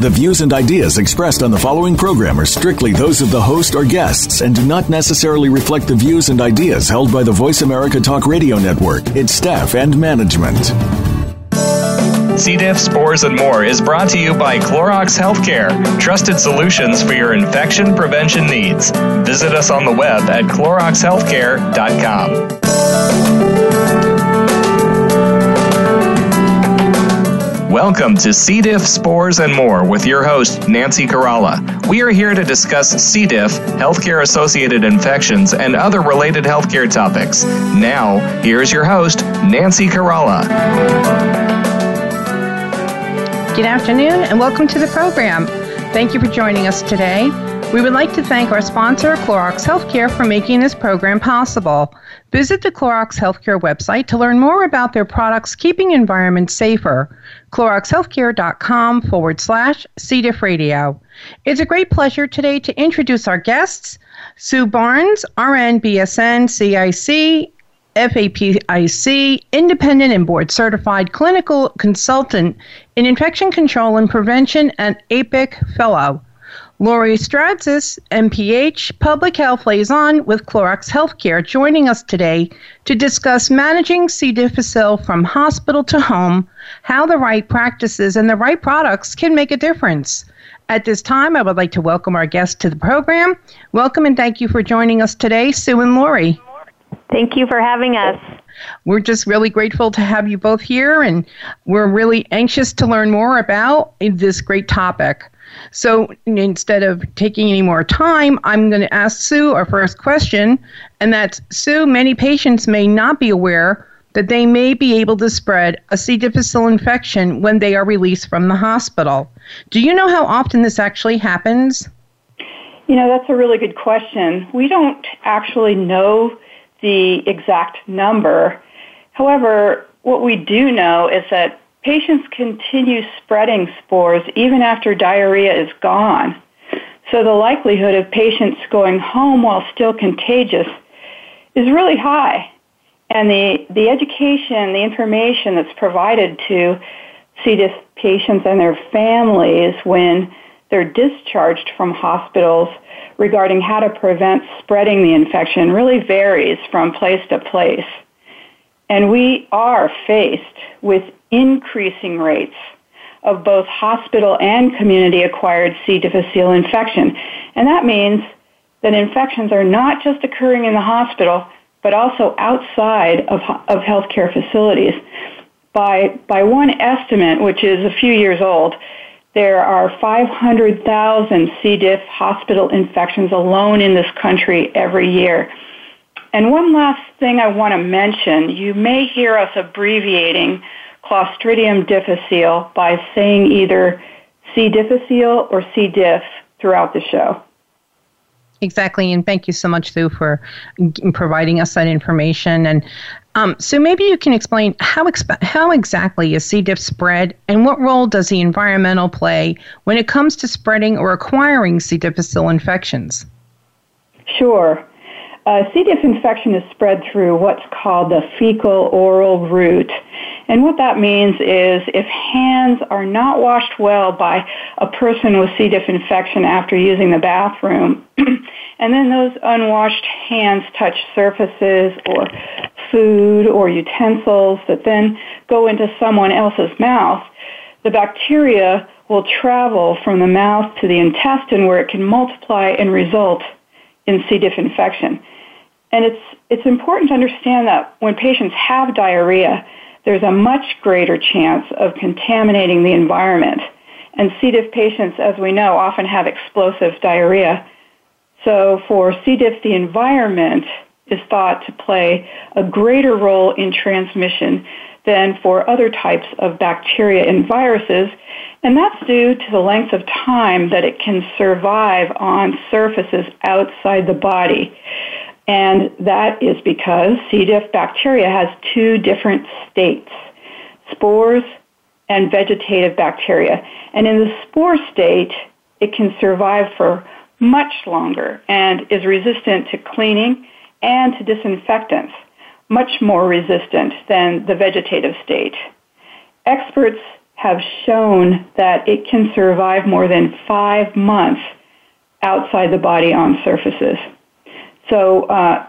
The views and ideas expressed on the following program are strictly those of the host or guests and do not necessarily reflect the views and ideas held by the Voice America Talk Radio Network, its staff, and management. C. diff, spores, and more is brought to you by Clorox Healthcare, trusted solutions for your infection prevention needs. Visit us on the web at cloroxhealthcare.com. Welcome to C. diff, spores, and more with your host, Nancy Caralla. We are here to discuss C. diff, healthcare associated infections, and other related healthcare topics. Now, here's your host, Nancy Caralla. Good afternoon, and welcome to the program. Thank you for joining us today. We would like to thank our sponsor, Clorox Healthcare, for making this program possible. Visit the Clorox Healthcare website to learn more about their products keeping environments safer. CloroxHealthcare.com forward slash C. radio. It's a great pleasure today to introduce our guests Sue Barnes, RN, BSN, CIC, FAPIC, independent and board certified clinical consultant in infection control and prevention, and APIC fellow. Lori Stratzis, MPH, Public Health Liaison with Clorox Healthcare, joining us today to discuss managing C. difficile from hospital to home, how the right practices and the right products can make a difference. At this time, I would like to welcome our guests to the program. Welcome and thank you for joining us today, Sue and Lori. Thank you for having us. We're just really grateful to have you both here, and we're really anxious to learn more about this great topic. So instead of taking any more time, I'm going to ask Sue our first question, and that's Sue, many patients may not be aware that they may be able to spread a C. difficile infection when they are released from the hospital. Do you know how often this actually happens? You know, that's a really good question. We don't actually know the exact number. However, what we do know is that patients continue spreading spores even after diarrhea is gone. So the likelihood of patients going home while still contagious is really high. And the, the education, the information that's provided to C. diff patients and their families when they're discharged from hospitals regarding how to prevent spreading the infection really varies from place to place. And we are faced with increasing rates of both hospital and community acquired C. difficile infection. And that means that infections are not just occurring in the hospital, but also outside of, of healthcare facilities. By, by one estimate, which is a few years old, there are 500,000 C. diff hospital infections alone in this country every year. And one last thing I want to mention, you may hear us abbreviating Clostridium difficile by saying either C. difficile or C. diff throughout the show. Exactly, and thank you so much, Sue, for providing us that information. And um, so maybe you can explain how exp- how exactly is C. diff spread, and what role does the environmental play when it comes to spreading or acquiring C. difficile infections? Sure. Uh, C. diff infection is spread through what's called the fecal oral route. And what that means is if hands are not washed well by a person with C. diff infection after using the bathroom, and then those unwashed hands touch surfaces or food or utensils that then go into someone else's mouth, the bacteria will travel from the mouth to the intestine where it can multiply and result in C. diff infection. And it's, it's important to understand that when patients have diarrhea, there's a much greater chance of contaminating the environment. And C. diff patients, as we know, often have explosive diarrhea. So for C. diff, the environment is thought to play a greater role in transmission than for other types of bacteria and viruses, and that's due to the length of time that it can survive on surfaces outside the body. And that is because C. diff bacteria has two different states spores and vegetative bacteria. And in the spore state, it can survive for much longer and is resistant to cleaning and to disinfectants, much more resistant than the vegetative state. Experts have shown that it can survive more than five months outside the body on surfaces. So uh,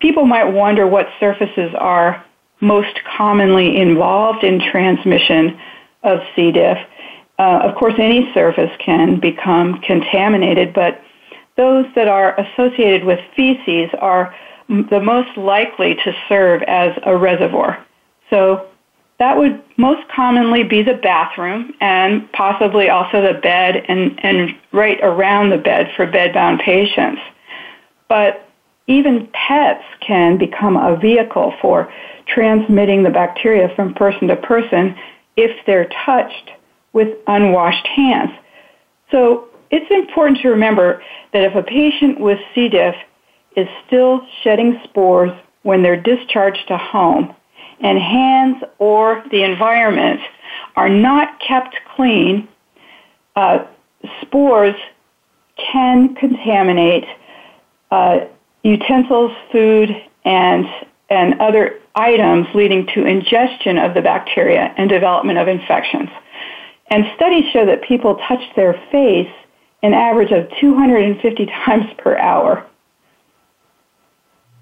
people might wonder what surfaces are most commonly involved in transmission of C. diff. Uh, of course, any surface can become contaminated, but those that are associated with feces are the most likely to serve as a reservoir. So that would most commonly be the bathroom and possibly also the bed and, and right around the bed for bedbound patients. But even pets can become a vehicle for transmitting the bacteria from person to person if they're touched with unwashed hands. So it's important to remember that if a patient with C. diff is still shedding spores when they're discharged to home, and hands or the environment are not kept clean, uh, spores can contaminate uh, utensils, food, and and other items leading to ingestion of the bacteria and development of infections. And studies show that people touch their face an average of 250 times per hour.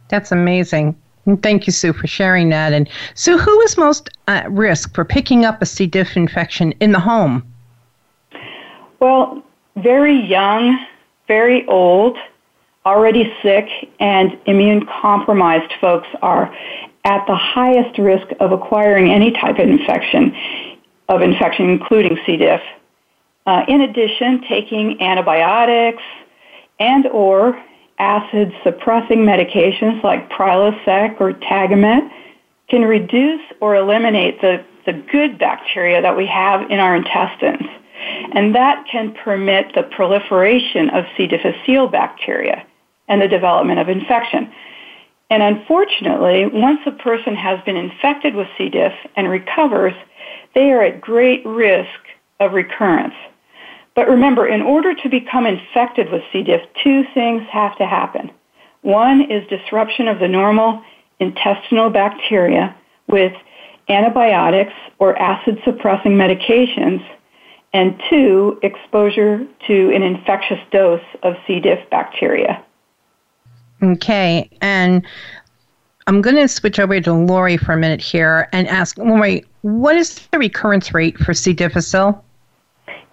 That's amazing. Thank you, Sue, for sharing that. And Sue, who is most at risk for picking up a C. diff infection in the home? Well, very young, very old, already sick, and immune compromised folks are at the highest risk of acquiring any type of infection, of infection, including C. diff. Uh, in addition, taking antibiotics and or acid suppressing medications like Prilosec or Tagamet can reduce or eliminate the, the good bacteria that we have in our intestines. And that can permit the proliferation of C. difficile bacteria and the development of infection. And unfortunately, once a person has been infected with C. diff and recovers, they are at great risk of recurrence. But remember, in order to become infected with C. diff, two things have to happen. One is disruption of the normal intestinal bacteria with antibiotics or acid suppressing medications, and two, exposure to an infectious dose of C. diff bacteria. Okay, and I'm going to switch over to Lori for a minute here and ask Lori, what is the recurrence rate for C. difficile?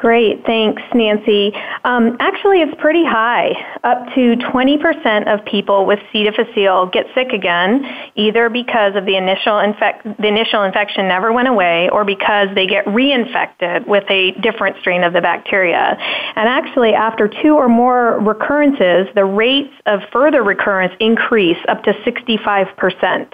Great, thanks, Nancy. Um, actually, it's pretty high. Up to 20% of people with C. difficile get sick again, either because of the initial the initial infection never went away, or because they get reinfected with a different strain of the bacteria. And actually, after two or more recurrences, the rates of further recurrence increase up to 65%.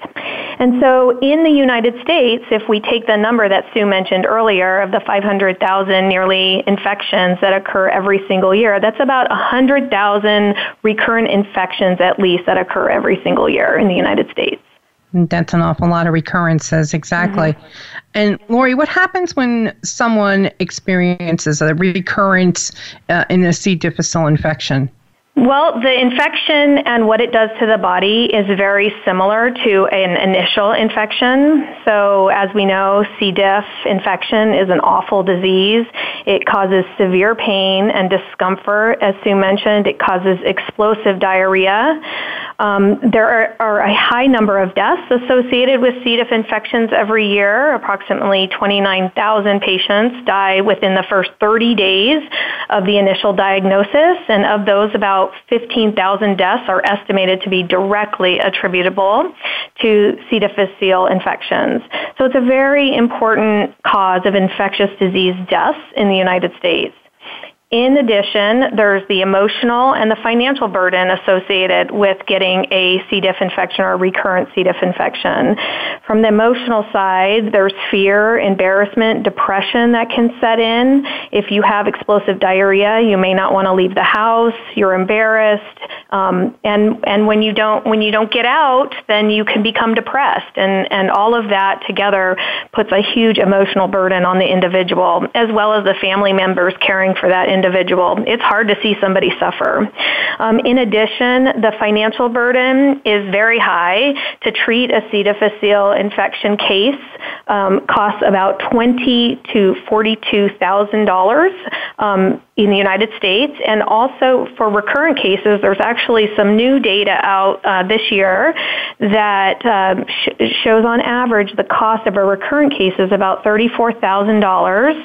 And so, in the United States, if we take the number that Sue mentioned earlier of the 500,000 nearly infections that occur every single year. That's about 100,000 recurrent infections at least that occur every single year in the United States. That's an awful lot of recurrences, exactly. Mm-hmm. And Lori, what happens when someone experiences a recurrence uh, in a C. difficile infection? Well, the infection and what it does to the body is very similar to an initial infection. So, as we know, C. diff infection is an awful disease. It causes severe pain and discomfort. As Sue mentioned, it causes explosive diarrhea. Um, there are, are, a high number of deaths associated with C. diff infections every year. Approximately 29,000 patients die within the first 30 days of the initial diagnosis, and of those, about 15,000 deaths are estimated to be directly attributable to C. difficile infections. So it's a very important cause of infectious disease deaths in the United States. In addition, there's the emotional and the financial burden associated with getting a C. diff infection or a recurrent C. diff infection. From the emotional side, there's fear, embarrassment, depression that can set in. If you have explosive diarrhea, you may not want to leave the house. You're embarrassed, um, and and when you don't when you don't get out, then you can become depressed, and and all of that together puts a huge emotional burden on the individual as well as the family members caring for that individual. It's hard to see somebody suffer. Um, in addition, the financial burden is very high to treat a C. difficile infection case um, costs about twenty to forty-two thousand um, dollars in the United States, and also for recurrent cases, there's actually some new data out uh, this year that um, sh- shows on average the cost of a recurrent case is about thirty-four thousand dollars,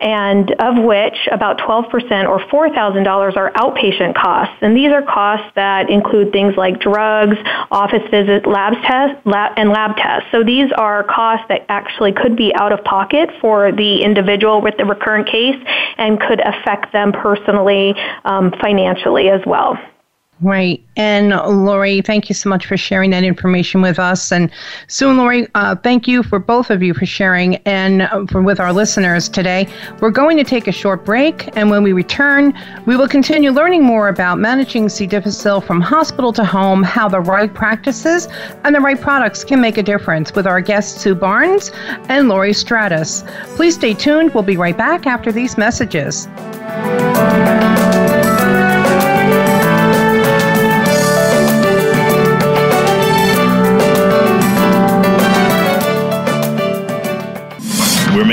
and of which about twelve percent or four thousand dollars are outpatient costs, and these are costs that include things like drugs, office visits, labs tests, lab, and lab tests. So these are costs that actually could be out of pocket for the individual with the recurrent case and could affect them personally, um, financially as well. Right. And Lori, thank you so much for sharing that information with us. And Sue and Lori, uh, thank you for both of you for sharing and uh, for with our listeners today. We're going to take a short break, and when we return, we will continue learning more about managing C. difficile from hospital to home, how the right practices and the right products can make a difference with our guests Sue Barnes and Lori Stratus. Please stay tuned. We'll be right back after these messages.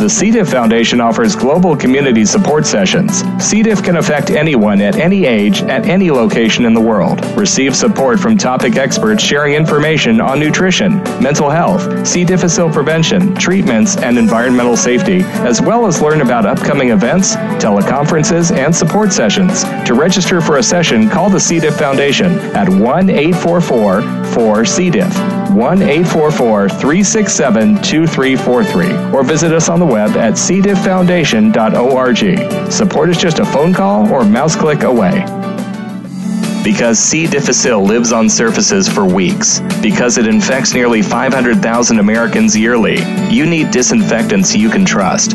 The C. diff Foundation offers global community support sessions. C. diff can affect anyone at any age, at any location in the world. Receive support from topic experts sharing information on nutrition, mental health, C. difficile prevention, treatments, and environmental safety, as well as learn about upcoming events, teleconferences, and support sessions. To register for a session, call the C. diff Foundation at 1 844 4 C. diff. 1 844 367 2343 or visit us on the web at cdifffoundation.org. Support is just a phone call or mouse click away. Because C. difficile lives on surfaces for weeks, because it infects nearly 500,000 Americans yearly, you need disinfectants you can trust.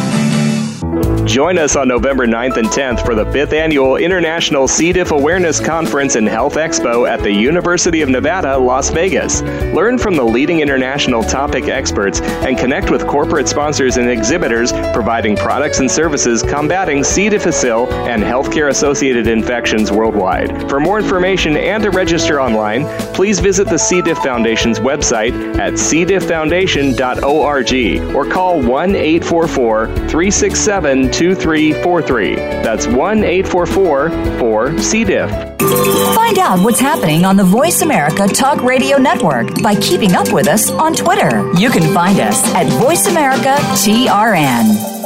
Join us on November 9th and 10th for the 5th Annual International C. diff Awareness Conference and Health Expo at the University of Nevada, Las Vegas. Learn from the leading international topic experts and connect with corporate sponsors and exhibitors providing products and services combating C. difficile and healthcare associated infections worldwide. For more information and to register online, please visit the C. diff Foundation's website at cdifffoundation.org or call 1 844 367 2343. That's 1 844 4 C. diff. Find out what's happening on the Voice America Talk Radio Network by keeping up with us on Twitter. You can find us at Voice America TRN.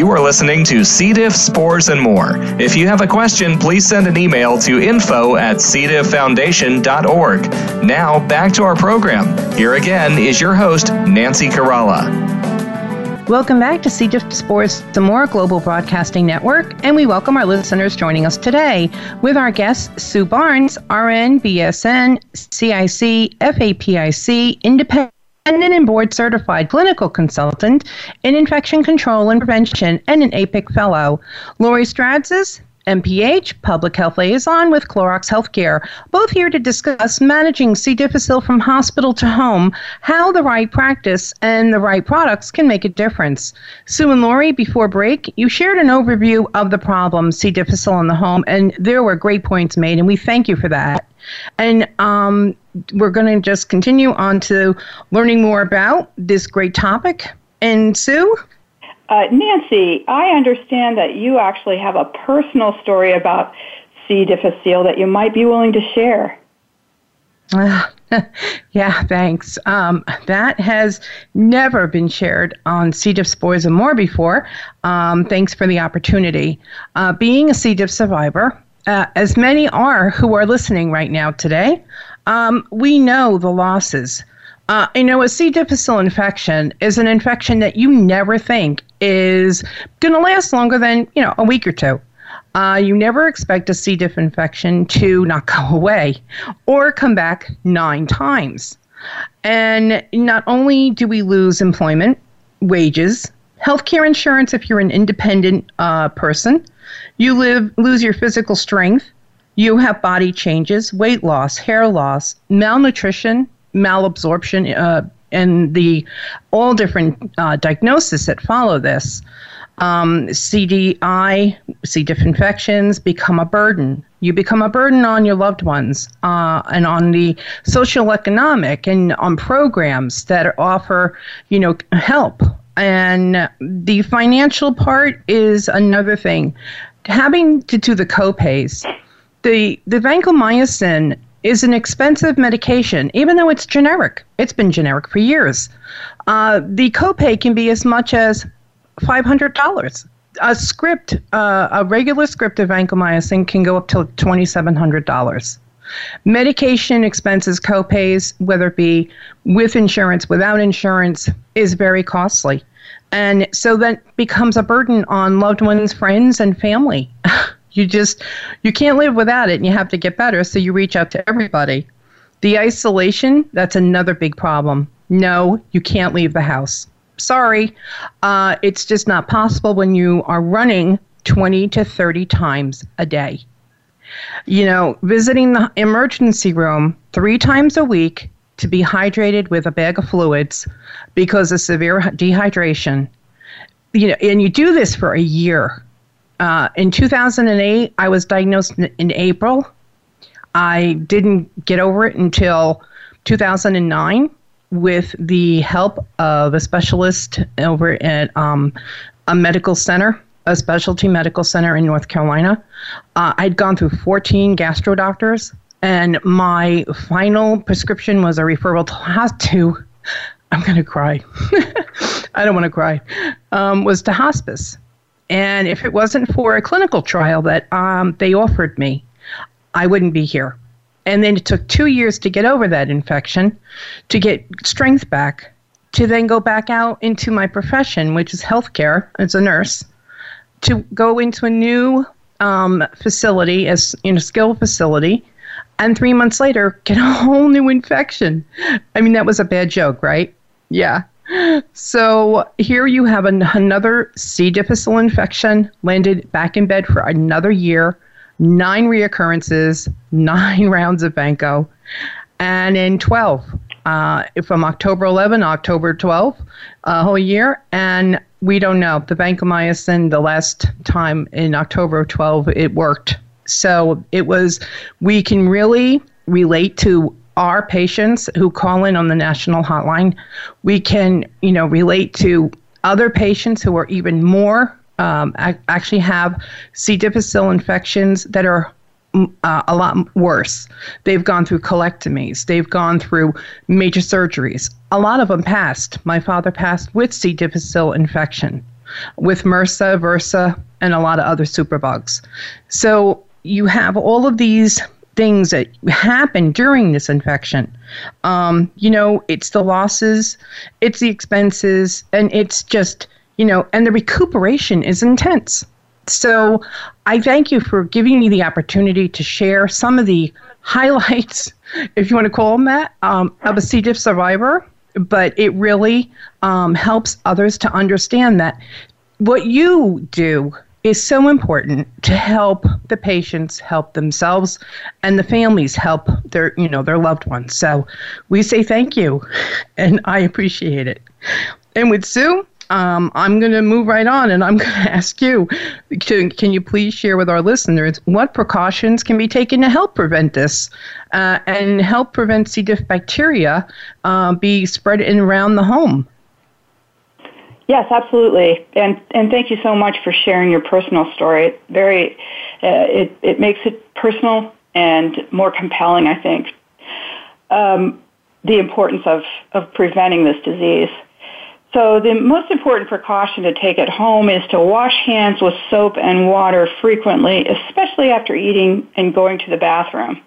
You are listening to C. diff, spores, and more. If you have a question, please send an email to info at cdifffoundation.org. Now, back to our program. Here again is your host, Nancy Caralla. Welcome back to C. diff Spores, the More Global Broadcasting Network, and we welcome our listeners joining us today with our guests Sue Barnes, RN, BSN, CIC, FAPIC, Independent independent and board certified clinical consultant in infection control and prevention and an APIC fellow. Lori Stratus, MPH, Public Health Liaison with Clorox Healthcare, both here to discuss managing C. difficile from hospital to home, how the right practice and the right products can make a difference. Sue and Lori, before break, you shared an overview of the problem C. difficile in the home, and there were great points made, and we thank you for that. And um, we're going to just continue on to learning more about this great topic. And Sue? Uh, Nancy, I understand that you actually have a personal story about C. difficile that you might be willing to share. yeah, thanks. Um, that has never been shared on C. diff Spores and More before. Um, thanks for the opportunity. Uh, being a C. diff survivor, uh, as many are who are listening right now today, um, we know the losses. Uh, you know, a C. difficile infection is an infection that you never think is going to last longer than, you know, a week or two. Uh, you never expect a C. diff infection to not go away or come back nine times. And not only do we lose employment, wages, healthcare insurance if you're an independent uh, person, you live lose your physical strength, you have body changes, weight loss, hair loss, malnutrition, malabsorption, uh, and the all different uh, diagnoses that follow this um, CDI, C. diff infections become a burden. You become a burden on your loved ones uh, and on the social economic and on programs that offer, you know, help. And the financial part is another thing. Having to do the copays, the the vancomycin is an expensive medication, even though it's generic. It's been generic for years. Uh, the copay can be as much as $500. A script, uh, a regular script of vancomycin can go up to $2,700. Medication expenses, copays, whether it be with insurance, without insurance, is very costly. And so that becomes a burden on loved ones, friends, and family. you just, you can't live without it and you have to get better. So you reach out to everybody. The isolation, that's another big problem. No, you can't leave the house sorry, uh, it's just not possible when you are running 20 to 30 times a day. You know, visiting the emergency room three times a week to be hydrated with a bag of fluids because of severe dehydration. You know, and you do this for a year. Uh, in 2008, I was diagnosed in, in April. I didn't get over it until 2009 with the help of a specialist over at um, a medical center, a specialty medical center in North Carolina. Uh, I'd gone through 14 gastro doctors, and my final prescription was a referral to, to I'm going to cry. I don't want to cry. Um, was to hospice. And if it wasn't for a clinical trial that um, they offered me, I wouldn't be here. And then it took two years to get over that infection, to get strength back, to then go back out into my profession, which is healthcare as a nurse, to go into a new um, facility as in a skill facility, and three months later get a whole new infection. I mean, that was a bad joke, right? Yeah. So here you have an, another C. difficile infection, landed back in bed for another year nine reoccurrences, nine rounds of Vanco, and in 12 uh, from October 11, October 12, a whole year. And we don't know. The vancomycin, the last time in October of 12, it worked. So it was, we can really relate to our patients who call in on the national hotline. We can, you know, relate to other patients who are even more um, actually have C. difficile infections that are uh, a lot worse. They've gone through colectomies, they've gone through major surgeries. A lot of them passed. My father passed with C. difficile infection, with MRSA, VRSA, and a lot of other superbugs. So you have all of these things that happen during this infection. Um, you know, it's the losses, it's the expenses, and it's just you know, and the recuperation is intense. So I thank you for giving me the opportunity to share some of the highlights, if you want to call them that, um, of a C. diff survivor. But it really um, helps others to understand that what you do is so important to help the patients help themselves and the families help their you know their loved ones so we say thank you and i appreciate it and with sue um, I'm going to move right on and I'm going to ask you to, can you please share with our listeners what precautions can be taken to help prevent this uh, and help prevent C. diff bacteria uh, be spread in around the home? Yes, absolutely, and and thank you so much for sharing your personal story. Very, uh, it it makes it personal and more compelling. I think um, the importance of of preventing this disease. So the most important precaution to take at home is to wash hands with soap and water frequently, especially after eating and going to the bathroom.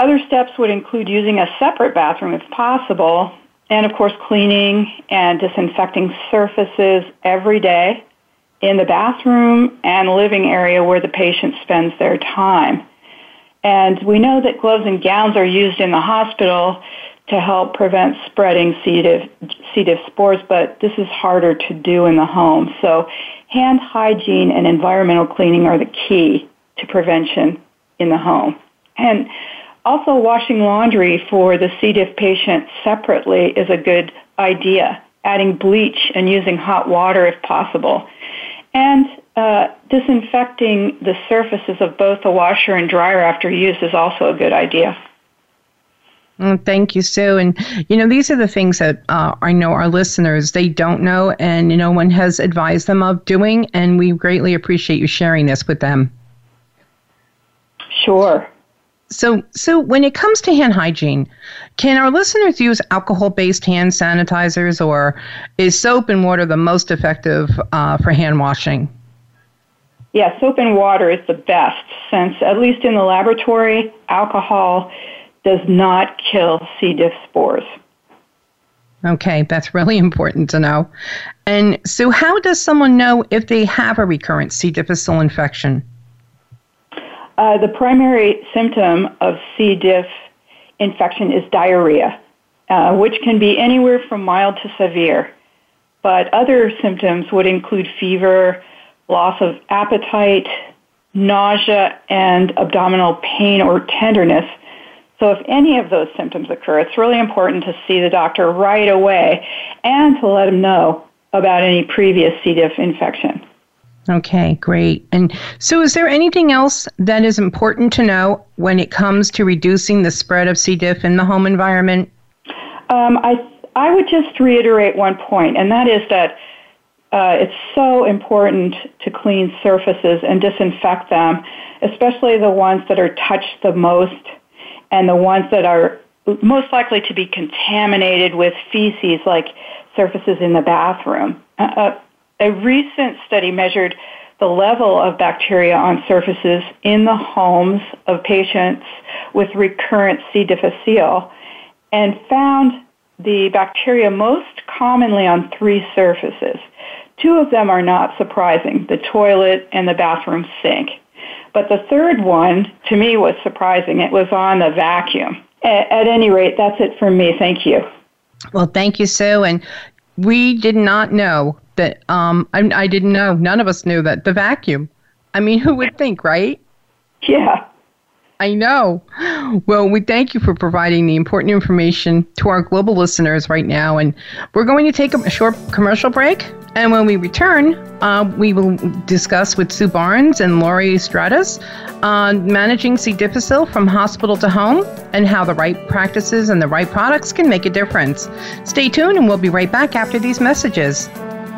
Other steps would include using a separate bathroom if possible, and of course cleaning and disinfecting surfaces every day in the bathroom and living area where the patient spends their time. And we know that gloves and gowns are used in the hospital to help prevent spreading C. diff, C. diff spores, but this is harder to do in the home. So hand hygiene and environmental cleaning are the key to prevention in the home. And also washing laundry for the C. diff patient separately is a good idea, adding bleach and using hot water if possible. And uh, disinfecting the surfaces of both the washer and dryer after use is also a good idea. Mm, thank you, Sue. And you know, these are the things that uh, I know our listeners they don't know, and no one has advised them of doing. And we greatly appreciate you sharing this with them. Sure. So, so when it comes to hand hygiene, can our listeners use alcohol-based hand sanitizers, or is soap and water the most effective uh, for hand washing? Yeah, soap and water is the best, since at least in the laboratory, alcohol does not kill C. diff spores. Okay, that's really important to know. And so, how does someone know if they have a recurrent C. difficile infection? Uh, the primary symptom of C. diff infection is diarrhea, uh, which can be anywhere from mild to severe. But other symptoms would include fever, loss of appetite, nausea, and abdominal pain or tenderness so if any of those symptoms occur, it's really important to see the doctor right away and to let him know about any previous C. diff infection. Okay, great. And so, is there anything else that is important to know when it comes to reducing the spread of C. diff in the home environment? Um, I I would just reiterate one point, and that is that uh, it's so important to clean surfaces and disinfect them, especially the ones that are touched the most and the ones that are most likely to be contaminated with feces, like surfaces in the bathroom. Uh, uh, a recent study measured the level of bacteria on surfaces in the homes of patients with recurrent C. difficile and found the bacteria most commonly on three surfaces. Two of them are not surprising, the toilet and the bathroom sink. But the third one, to me, was surprising. It was on the vacuum. At, any rate, that's it from me. Thank you. Well, thank you, Sue. And we did not know that, um, I, I didn't know, none of us knew that the vacuum. I mean, who would think, right? Yeah. I know. Well, we thank you for providing the important information to our global listeners right now. And we're going to take a short commercial break. And when we return, uh, we will discuss with Sue Barnes and Laurie Stratus on managing C. difficile from hospital to home and how the right practices and the right products can make a difference. Stay tuned, and we'll be right back after these messages.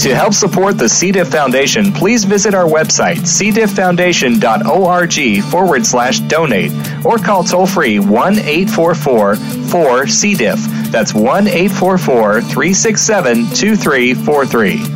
To help support the C. diff Foundation, please visit our website, cdifffoundation.org forward slash donate, or call toll free 1 844 4 C. diff. That's 1 844 367 2343.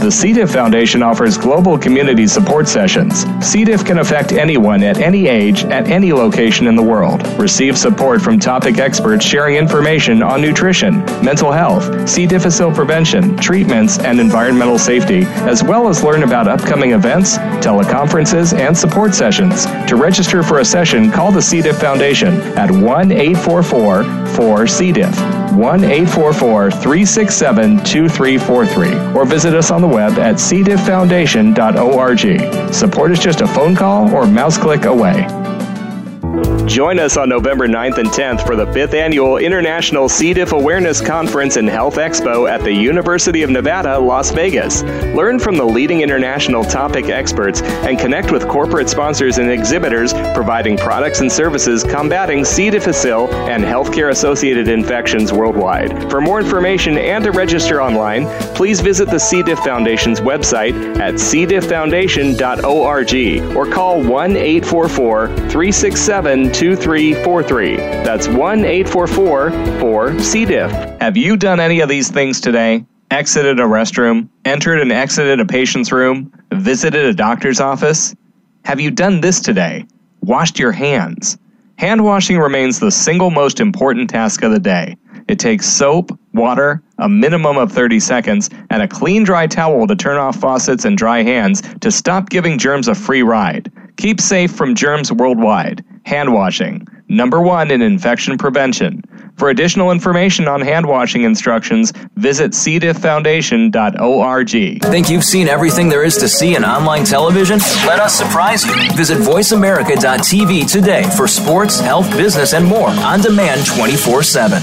The C. diff Foundation offers global community support sessions. C. diff can affect anyone at any age, at any location in the world. Receive support from topic experts sharing information on nutrition, mental health, C. difficile prevention, treatments, and environmental safety, as well as learn about upcoming events, teleconferences, and support sessions. To register for a session, call the C. diff Foundation at 1 844 4 C. diff. 1 844 367 2343 or visit us on the web at cdifffoundation.org. Support is just a phone call or mouse click away. Join us on November 9th and 10th for the 5th Annual International C. diff Awareness Conference and Health Expo at the University of Nevada, Las Vegas. Learn from the leading international topic experts and connect with corporate sponsors and exhibitors providing products and services combating C. difficile and healthcare associated infections worldwide. For more information and to register online, please visit the C. diff Foundation's website at cdifffoundation.org or call 1 844 367 2343. That's 1 844 4 C. diff. Have you done any of these things today? Exited a restroom, entered and exited a patient's room, visited a doctor's office? Have you done this today? Washed your hands? Hand washing remains the single most important task of the day. It takes soap, water, a minimum of 30 seconds, and a clean dry towel to turn off faucets and dry hands to stop giving germs a free ride. Keep safe from germs worldwide. Hand washing, number one in infection prevention. For additional information on hand washing instructions, visit cdifffoundation.org. Think you've seen everything there is to see in online television? Let us surprise you. Visit VoiceAmerica.tv today for sports, health, business, and more on demand 24 7.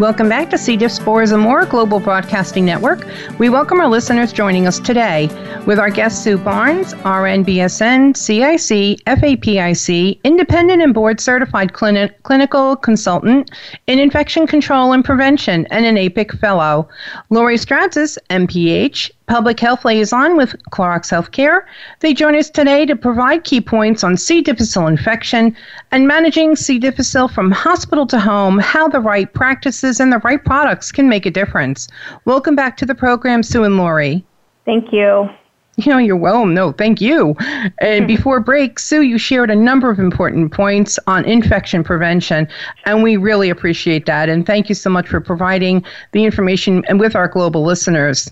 Welcome back to C. diff, Spores, and More Global Broadcasting Network. We welcome our listeners joining us today with our guest Sue Barnes, RNBSN, CIC, FAPIC, independent and board certified clini- clinical consultant in infection control and prevention, and an APIC fellow. Lori Stratzis, MPH, Public Health Liaison with Clorox Healthcare. They join us today to provide key points on C. difficile infection and managing C. difficile from hospital to home, how the right practices and the right products can make a difference. Welcome back to the program, Sue and Lori. Thank you. You know, you're welcome. No, thank you. And before break, Sue, you shared a number of important points on infection prevention, and we really appreciate that. And thank you so much for providing the information and with our global listeners.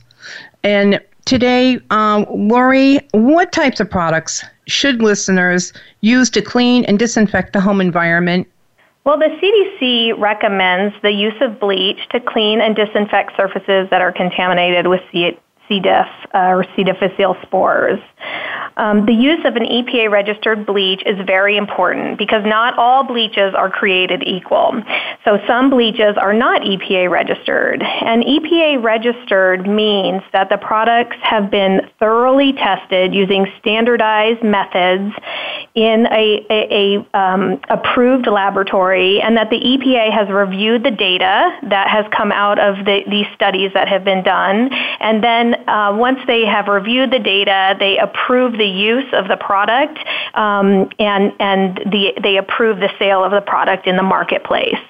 And today, um, Lori, what types of products should listeners use to clean and disinfect the home environment? Well, the CDC recommends the use of bleach to clean and disinfect surfaces that are contaminated with C. C. diff uh, or C. difficile spores. Um, the use of an EPA registered bleach is very important because not all bleaches are created equal. So some bleaches are not EPA registered. And EPA registered means that the products have been thoroughly tested using standardized methods in a, a, a um, approved laboratory and that the EPA has reviewed the data that has come out of the, these studies that have been done. And then uh, once they have reviewed the data, they approve the use of the product um, and, and the, they approve the sale of the product in the marketplace.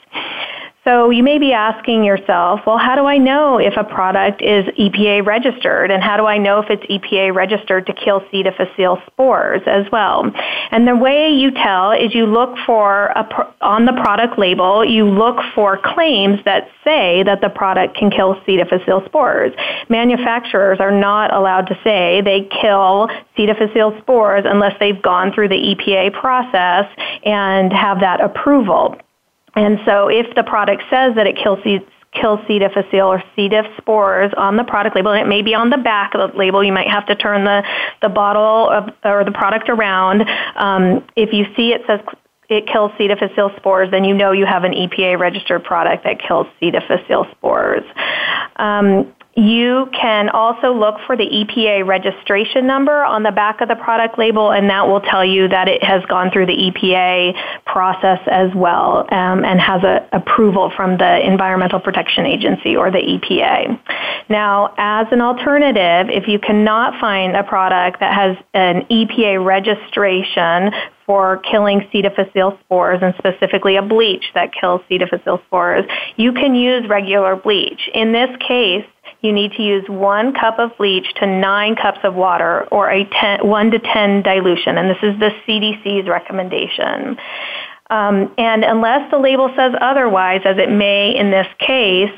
So you may be asking yourself, well, how do I know if a product is EPA registered and how do I know if it's EPA registered to kill C. difficile spores as well? And the way you tell is you look for a, on the product label, you look for claims that say that the product can kill C. difficile spores. Manufacturers are not allowed to say they kill C. difficile spores unless they've gone through the EPA process and have that approval. And so if the product says that it kills kills C. difficile or C. diff spores on the product label, and it may be on the back of the label, you might have to turn the, the bottle of, or the product around. Um, if you see it says it kills C. difficile spores, then you know you have an EPA registered product that kills C. difficile spores. Um, you can also look for the EPA registration number on the back of the product label, and that will tell you that it has gone through the EPA process as well um, and has a approval from the Environmental Protection Agency or the EPA. Now, as an alternative, if you cannot find a product that has an EPA registration for killing C. difficile spores and specifically a bleach that kills C. difficile spores, you can use regular bleach. In this case, you need to use one cup of bleach to nine cups of water or a 10, 1 to 10 dilution, and this is the CDC's recommendation. Um, and unless the label says otherwise, as it may in this case,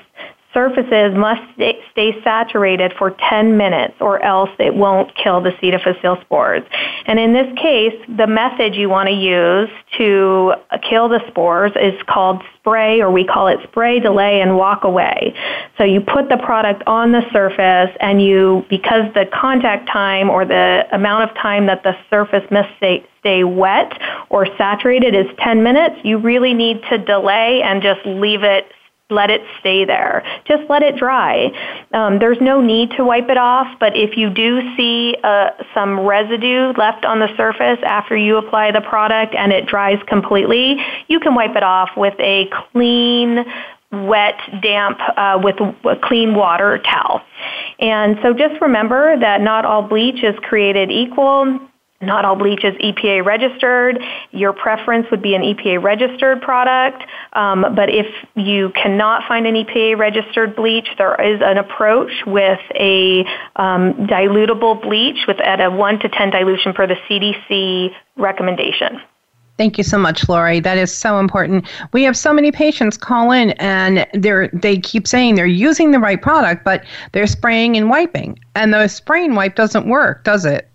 surfaces must stay saturated for 10 minutes or else it won't kill the C. difficile spores. And in this case, the method you want to use to kill the spores is called spray or we call it spray, delay, and walk away. So you put the product on the surface and you, because the contact time or the amount of time that the surface must stay, stay wet or saturated is 10 minutes, you really need to delay and just leave it let it stay there. Just let it dry. Um, there's no need to wipe it off, but if you do see uh, some residue left on the surface after you apply the product and it dries completely, you can wipe it off with a clean, wet, damp, uh, with clean water towel. And so just remember that not all bleach is created equal. Not all bleach is EPA registered. Your preference would be an EPA registered product. Um, but if you cannot find an EPA registered bleach, there is an approach with a um, dilutable bleach with at a 1 to 10 dilution per the CDC recommendation. Thank you so much, Lori. That is so important. We have so many patients call in and they're they keep saying they're using the right product, but they're spraying and wiping. And the spray and wipe doesn't work, does it?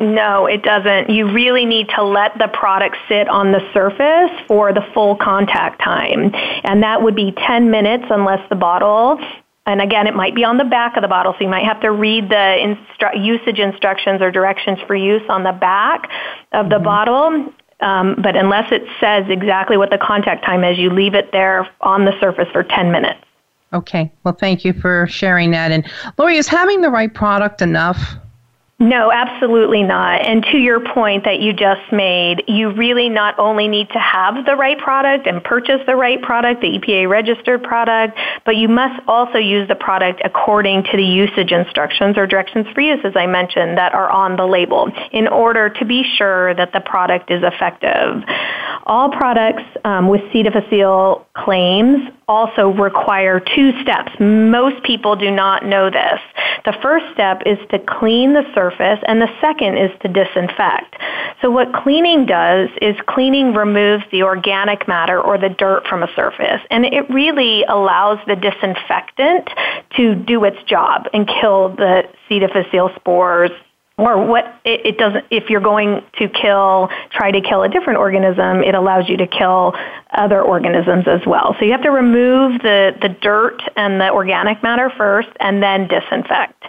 No, it doesn't. You really need to let the product sit on the surface for the full contact time. And that would be 10 minutes unless the bottle and again, it might be on the back of the bottle, so you might have to read the instru- usage instructions or directions for use on the back of the mm-hmm. bottle. Um, but unless it says exactly what the contact time is, you leave it there on the surface for 10 minutes. Okay. Well, thank you for sharing that. And Lori, is having the right product enough? No, absolutely not. And to your point that you just made, you really not only need to have the right product and purchase the right product, the EPA registered product, but you must also use the product according to the usage instructions or directions for use, as I mentioned, that are on the label in order to be sure that the product is effective. All products um, with C. difficile claims also require two steps. Most people do not know this. The first step is to clean the surface, and the second is to disinfect. So, what cleaning does is cleaning removes the organic matter or the dirt from a surface, and it really allows the disinfectant to do its job and kill the C. difficile spores, or what it, it, doesn't if you're going to kill try to kill a different organism it allows you to kill other organisms as well. So you have to remove the the dirt and the organic matter first and then disinfect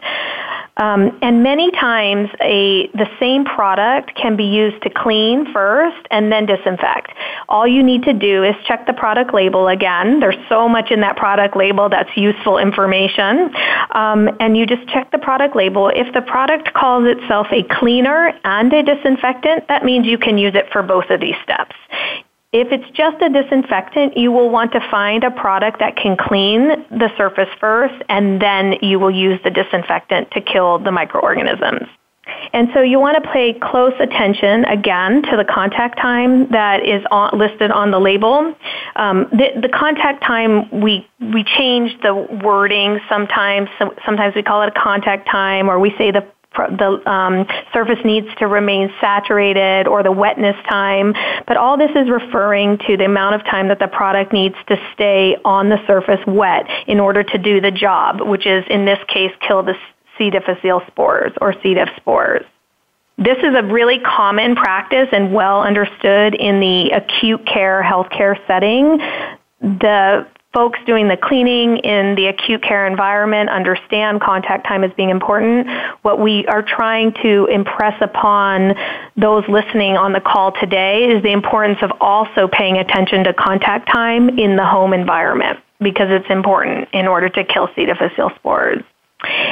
um, and many times, a the same product can be used to clean first and then disinfect. All you need to do is check the product label again. There's so much in that product label that's useful information, um, and you just check the product label. If the product calls itself a cleaner and a disinfectant, that means you can use it for both of these steps. If it's just a disinfectant, you will want to find a product that can clean the surface first, and then you will use the disinfectant to kill the microorganisms. And so you want to pay close attention again to the contact time that is on, listed on the label. Um, the, the, contact time we we change the wording sometimes. Sometimes we call it a contact time, or we say the the um, surface needs to remain saturated or the wetness time, but all this is referring to the amount of time that the product needs to stay on the surface wet in order to do the job, which is in this case kill the C. difficile spores or C. diff spores. This is a really common practice and well understood in the acute care healthcare setting. The folks doing the cleaning in the acute care environment understand contact time as being important. What we are trying to impress upon those listening on the call today is the importance of also paying attention to contact time in the home environment because it's important in order to kill C. difficile spores.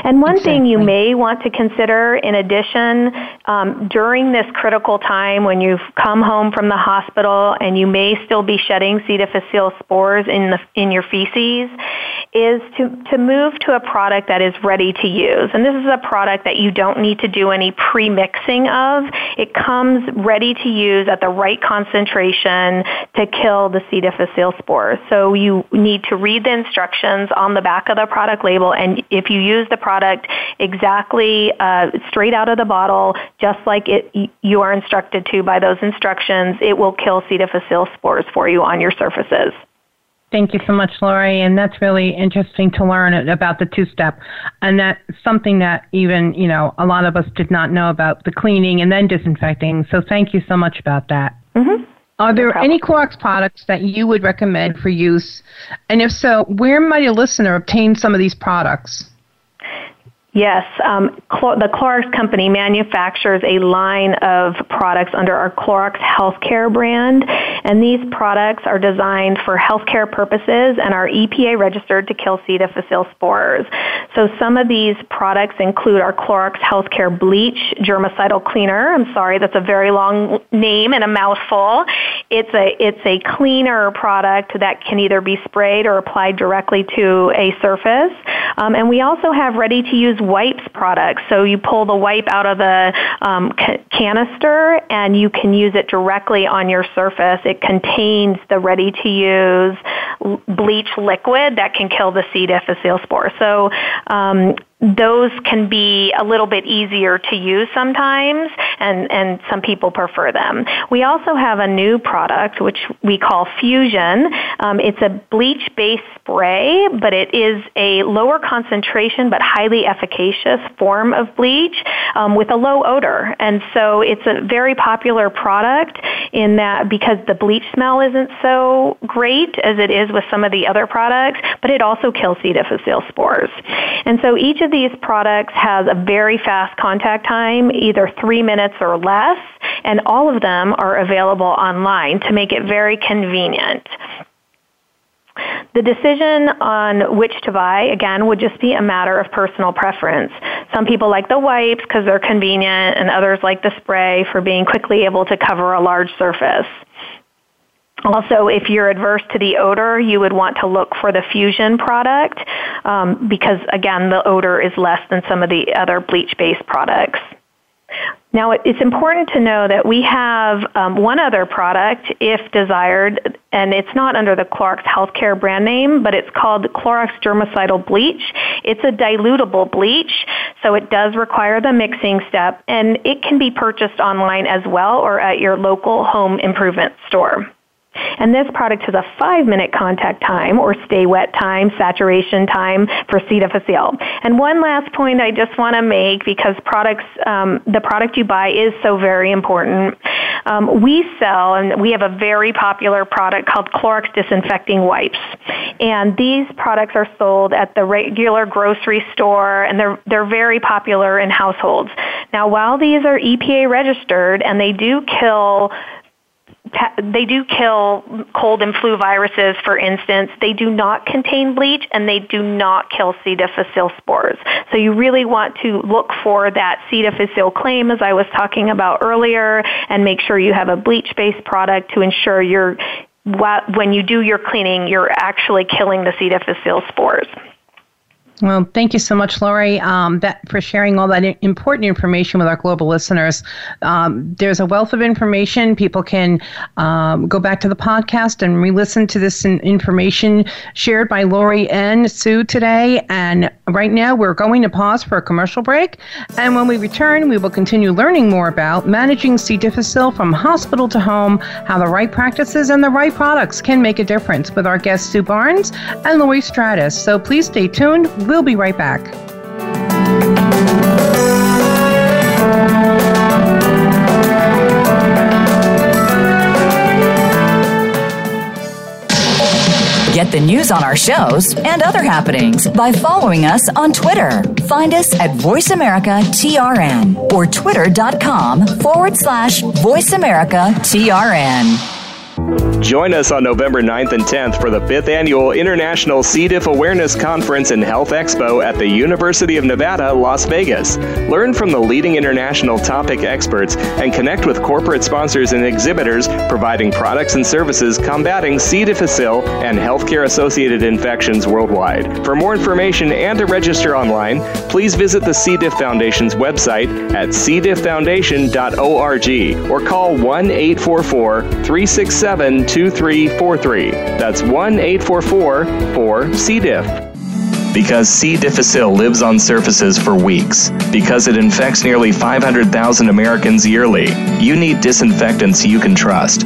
And one exactly. thing you may want to consider in addition, um, during this critical time when you've come home from the hospital and you may still be shedding C. difficile spores in, the, in your feces, is to, to move to a product that is ready to use. And this is a product that you don't need to do any pre-mixing of. It comes ready to use at the right concentration to kill the C. difficile spores. So you need to read the instructions on the back of the product label and if you use the product exactly uh, straight out of the bottle, just like it, you are instructed to by those instructions, it will kill C. difficile spores for you on your surfaces. Thank you so much, Lori. And that's really interesting to learn about the two step. And that's something that even, you know, a lot of us did not know about the cleaning and then disinfecting. So thank you so much about that. Mm-hmm. Are there no any Clorox products that you would recommend for use? And if so, where might a listener obtain some of these products? Yes, um, the Clorox company manufactures a line of products under our Clorox Healthcare brand, and these products are designed for healthcare purposes and are EPA registered to kill C. difficile spores. So some of these products include our Clorox Healthcare Bleach Germicidal Cleaner. I'm sorry, that's a very long name and a mouthful. It's a it's a cleaner product that can either be sprayed or applied directly to a surface. Um, and we also have ready to use wipes products. So you pull the wipe out of the um, ca- canister and you can use it directly on your surface. It contains the ready to use bleach liquid that can kill the C. difficile spore. So um, those can be a little bit easier to use sometimes, and, and some people prefer them. We also have a new product which we call Fuzion. Um, it's a bleach-based spray, but it is a lower concentration but highly efficacious form of bleach um, with a low odor. And so it's a very popular product in that because the bleach smell isn't so great as it is with some of the other products, but it also kills C. difficile spores. And so each of these products has a very fast contact time, either three minutes or less, and all of them are available online to make it very convenient. The decision on which to buy, again, would just be a matter of personal preference. Some people like the wipes because they're convenient, and others like the spray for being quickly able to cover a large surface. Also, if you're adverse to the odor, you would want to look for the Fuzion product um, because, again, the odor is less than some of the other bleach-based products. Now, it's important to know that we have um, one other product, if desired, and it's not under the Clorox Healthcare brand name, but it's called Clorox Germicidal Bleach. It's a dilutable bleach, so it does require the mixing step, and it can be purchased online as well or at your local home improvement store. And this product has a five minute contact time or stay wet time, saturation time for C. difficile. And one last point I just want to make because products, um, the product you buy is so very important. Um, we sell, and we have a very popular product called Clorox Disinfecting Wipes. And these products are sold at the regular grocery store, and they're, they're very popular in households. Now, while these are EPA registered and they do kill they do kill cold and flu viruses, for instance. They do not contain bleach and they do not kill C. difficile spores. So you really want to look for that C. difficile claim, as I was talking about earlier, and make sure you have a bleach-based product to ensure you're when you do your cleaning, you're actually killing the C. difficile spores. Well, thank you so much, Lori, um, that, for sharing all that important information with our global listeners. Um, there's a wealth of information. People can um, go back to the podcast and re listen to this in- information shared by Lori and Sue today. And right now, we're going to pause for a commercial break. And when we return, we will continue learning more about managing C. difficile from hospital to home, how the right practices and the right products can make a difference with our guests, Sue Barnes and Lori Stratus. So please stay tuned. We'll be right back. Get the news on our shows and other happenings by following us on Twitter. Find us at VoiceAmericaTRN or twitter.com forward slash VoiceAmericaTRN. Join us on November 9th and 10th for the 5th Annual International C. diff Awareness Conference and Health Expo at the University of Nevada, Las Vegas. Learn from the leading international topic experts and connect with corporate sponsors and exhibitors providing products and services combating C. difficile and healthcare associated infections worldwide. For more information and to register online, please visit the C. diff Foundation's website at cdifffoundation.org or call 1 844 367 2343. That's 1 844 4 C. diff. Because C. difficile lives on surfaces for weeks, because it infects nearly 500,000 Americans yearly, you need disinfectants you can trust.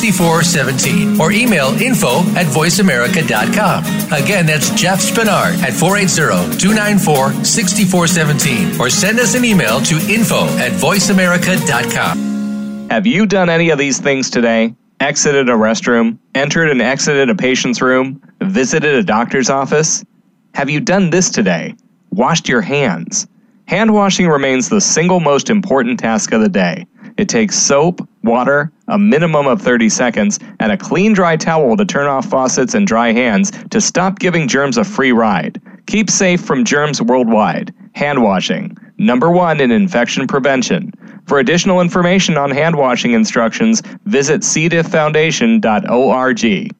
6417 or email info at voiceamerica.com. Again, that's Jeff Spinard at 480-294-6417 or send us an email to info at voiceamerica.com. Have you done any of these things today? Exited a restroom, entered and exited a patient's room, visited a doctor's office? Have you done this today? Washed your hands? Hand washing remains the single most important task of the day. It takes soap, water, a minimum of 30 seconds, and a clean dry towel to turn off faucets and dry hands to stop giving germs a free ride. Keep safe from germs worldwide. Hand washing, number one in infection prevention. For additional information on hand washing instructions, visit cdifffoundation.org.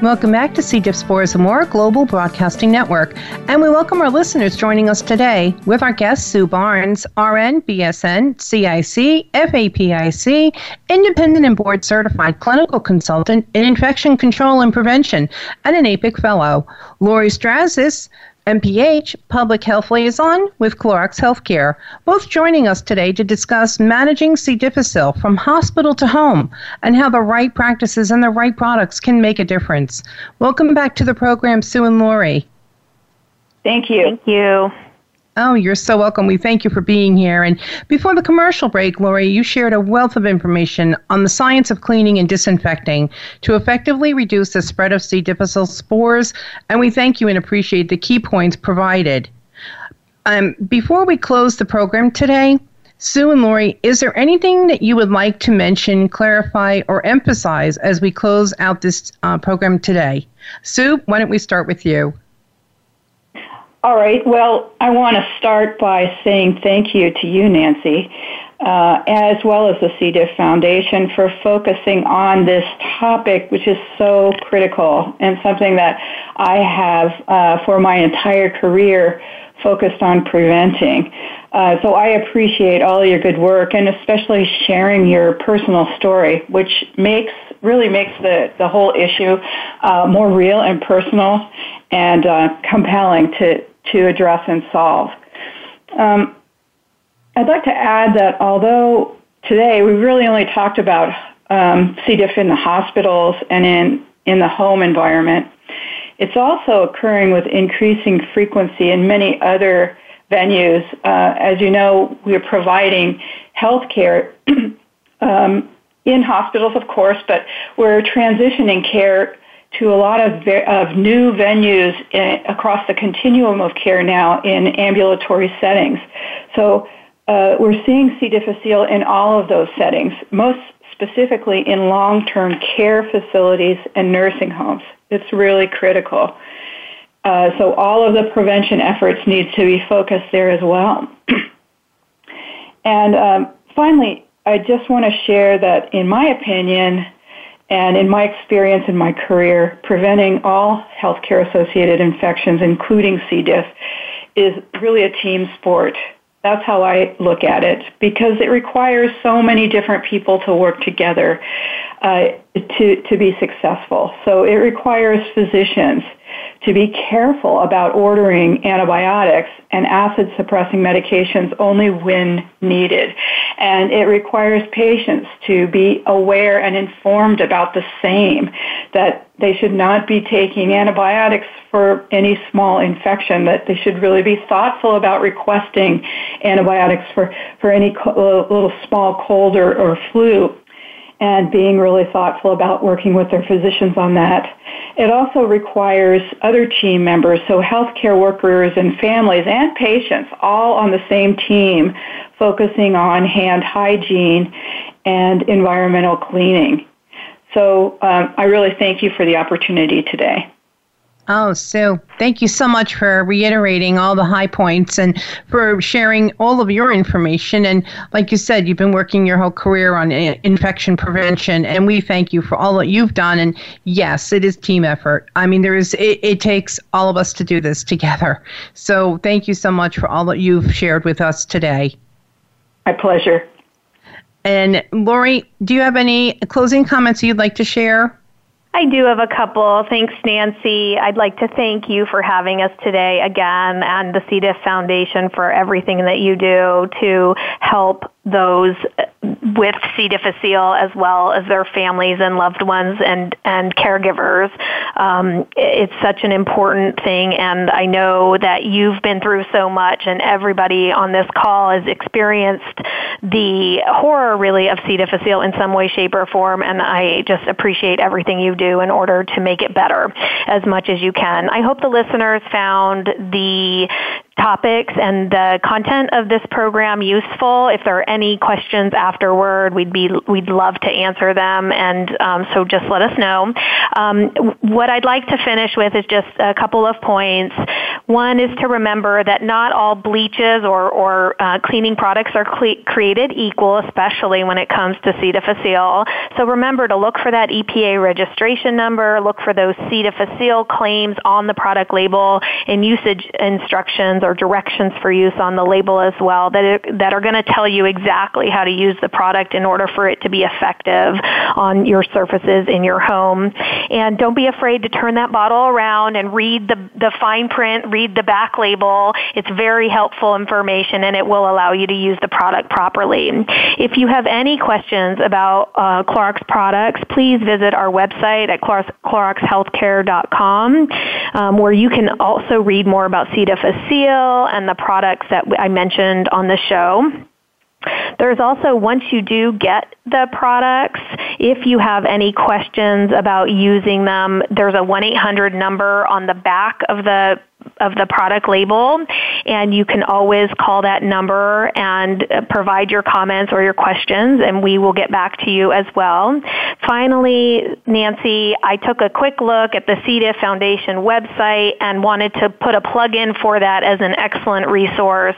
Welcome back to C. diff Spores and More Global Broadcasting Network. And we welcome our listeners joining us today with our guest, Sue Barnes, RN, BSN, CIC, FAPIC, independent and board certified clinical consultant in infection control and prevention, and an APIC fellow. Lori Strazis, MPH, Public Health Liaison with Clorox Healthcare, both joining us today to discuss managing C. difficile from hospital to home and how the right practices and the right products can make a difference. Welcome back to the program, Sue and Lori. Thank you. Thank you. Oh, you're so welcome. We thank you for being here. And before the commercial break, Lori, you shared a wealth of information on the science of cleaning and disinfecting to effectively reduce the spread of C. difficile spores. And we thank you and appreciate the key points provided. Um, before we close the program today, Sue and Lori, is there anything that you would like to mention, clarify, or emphasize as we close out this uh, program today? Sue, why don't we start with you? All right. Well, I want to start by saying thank you to you, Nancy, uh, as well as the C. diff Foundation for focusing on this topic, which is so critical and something that I have uh, for my entire career focused on preventing. Uh, so I appreciate all your good work and especially sharing your personal story, which makes really makes the, the whole issue uh, more real and personal and uh, compelling to, to address and solve. Um, I'd like to add that although today we really only talked about um, C. diff in the hospitals and in, in the home environment, it's also occurring with increasing frequency in many other venues. Uh, as you know, we're providing health care um, in hospitals, of course, but we're transitioning care to a lot of, of new venues in, across the continuum of care now in ambulatory settings. So uh, we're seeing C. difficile in all of those settings, most specifically in long-term care facilities and nursing homes. It's really critical. Uh, so all of the prevention efforts need to be focused there as well. and um, finally, I just want to share that, in my opinion, and in my experience in my career, preventing all healthcare associated infections, including C. diff, is really a team sport. That's how I look at it because it requires so many different people to work together uh, to, to be successful. So it requires physicians, to be careful about ordering antibiotics and acid suppressing medications only when needed. And it requires patients to be aware and informed about the same, that they should not be taking antibiotics for any small infection, that they should really be thoughtful about requesting antibiotics for, for any co- little small cold or, or flu and being really thoughtful about working with their physicians on that. It also requires other team members, so healthcare workers and families and patients all on the same team focusing on hand hygiene and environmental cleaning. So um, I really thank you for the opportunity today. Oh, Sue, thank you so much for reiterating all the high points and for sharing all of your information. And like you said, you've been working your whole career on infection prevention, and we thank you for all that you've done. And yes, it is team effort. I mean, there is it, it takes all of us to do this together. So thank you so much for all that you've shared with us today. My pleasure. And Lori, do you have any closing comments you'd like to share? I do have a couple. Thanks, Nancy. I'd like to thank you for having us today again and the C. diff Foundation for everything that you do to help those with C. difficile as well as their families and loved ones and, and caregivers. Um, it's such an important thing, and I know that you've been through so much, and everybody on this call has experienced the horror, really, of C. difficile in some way, shape, or form, and I just appreciate everything you do in order to make it better as much as you can. I hope the listeners found the topics and the content of this program useful. If there are any questions afterward, we'd be we'd love to answer them, and um, so just let us know. Um, what I'd like to finish with is just a couple of points. One is to remember that not all bleaches or, or uh, cleaning products are cle- created equal, especially when it comes to C. difficile. So remember to look for that EPA registration number, look for those C. difficile claims on the product label and usage instructions or directions for use on the label as well that, that are going to tell you exactly how to use the product in order for it to be effective on your surfaces in your home. And don't be afraid to turn that bottle around and read the, the fine print, read the back label. It's very helpful information and it will allow you to use the product properly. If you have any questions about uh, Clorox products, please visit our website at cloroxhealthcare.com um, where you can also read more about C. difficile and the products that I mentioned on the show. There's also, once you do get the products, if you have any questions about using them, there's a 1 800 number on the back of the of the product label and you can always call that number and provide your comments or your questions and we will get back to you as well. Finally, Nancy, I took a quick look at the C. diff Foundation website and wanted to put a plug in for that as an excellent resource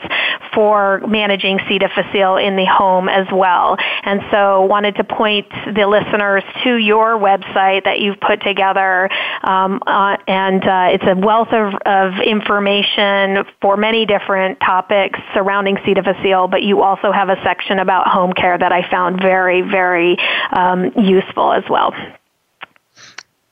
for managing C. difficile in the home as well. And so wanted to point the listeners to your website that you've put together um, uh, and uh, it's a wealth of, of information for many different topics surrounding C. difficile, but you also have a section about home care that I found very, very um, useful as well.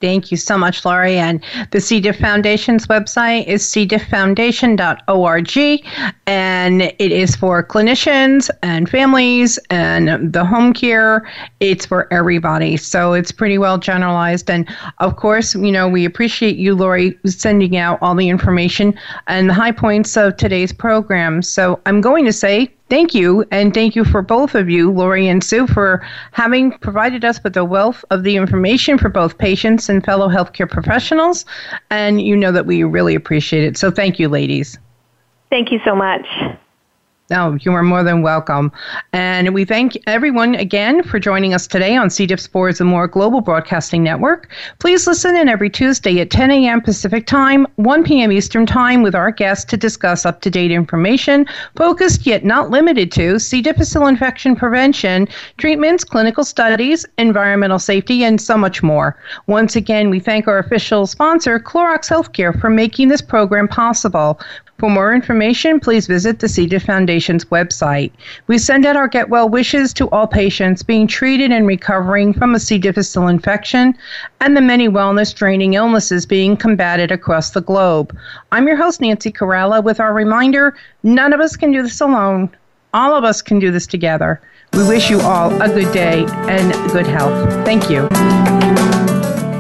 Thank you so much, Lori. And the C. diff Foundation's website is cdifffoundation.org, and it is for clinicians and families and the home care. It's for everybody. So it's pretty well generalized. And of course, you know, we appreciate you, Lori, sending out all the information and the high points of today's program. So I'm going to say Thank you, and thank you for both of you, Lori and Sue, for having provided us with a wealth of the information for both patients and fellow healthcare professionals. And you know that we really appreciate it. So thank you, ladies. Thank you so much. No, you are more than welcome. And we thank everyone again for joining us today on C. diff Spores and More Global Broadcasting Network. Please listen in every Tuesday at 10 a.m. Pacific Time, 1 p.m. Eastern Time with our guests to discuss up to date information focused yet not limited to C. difficile infection prevention, treatments, clinical studies, environmental safety, and so much more. Once again, we thank our official sponsor, Clorox Healthcare, for making this program possible. For more information, please visit the C. diff Foundation's website. We send out our get well wishes to all patients being treated and recovering from a C. difficile infection and the many wellness draining illnesses being combated across the globe. I'm your host, Nancy Caralla, with our reminder none of us can do this alone. All of us can do this together. We wish you all a good day and good health. Thank you.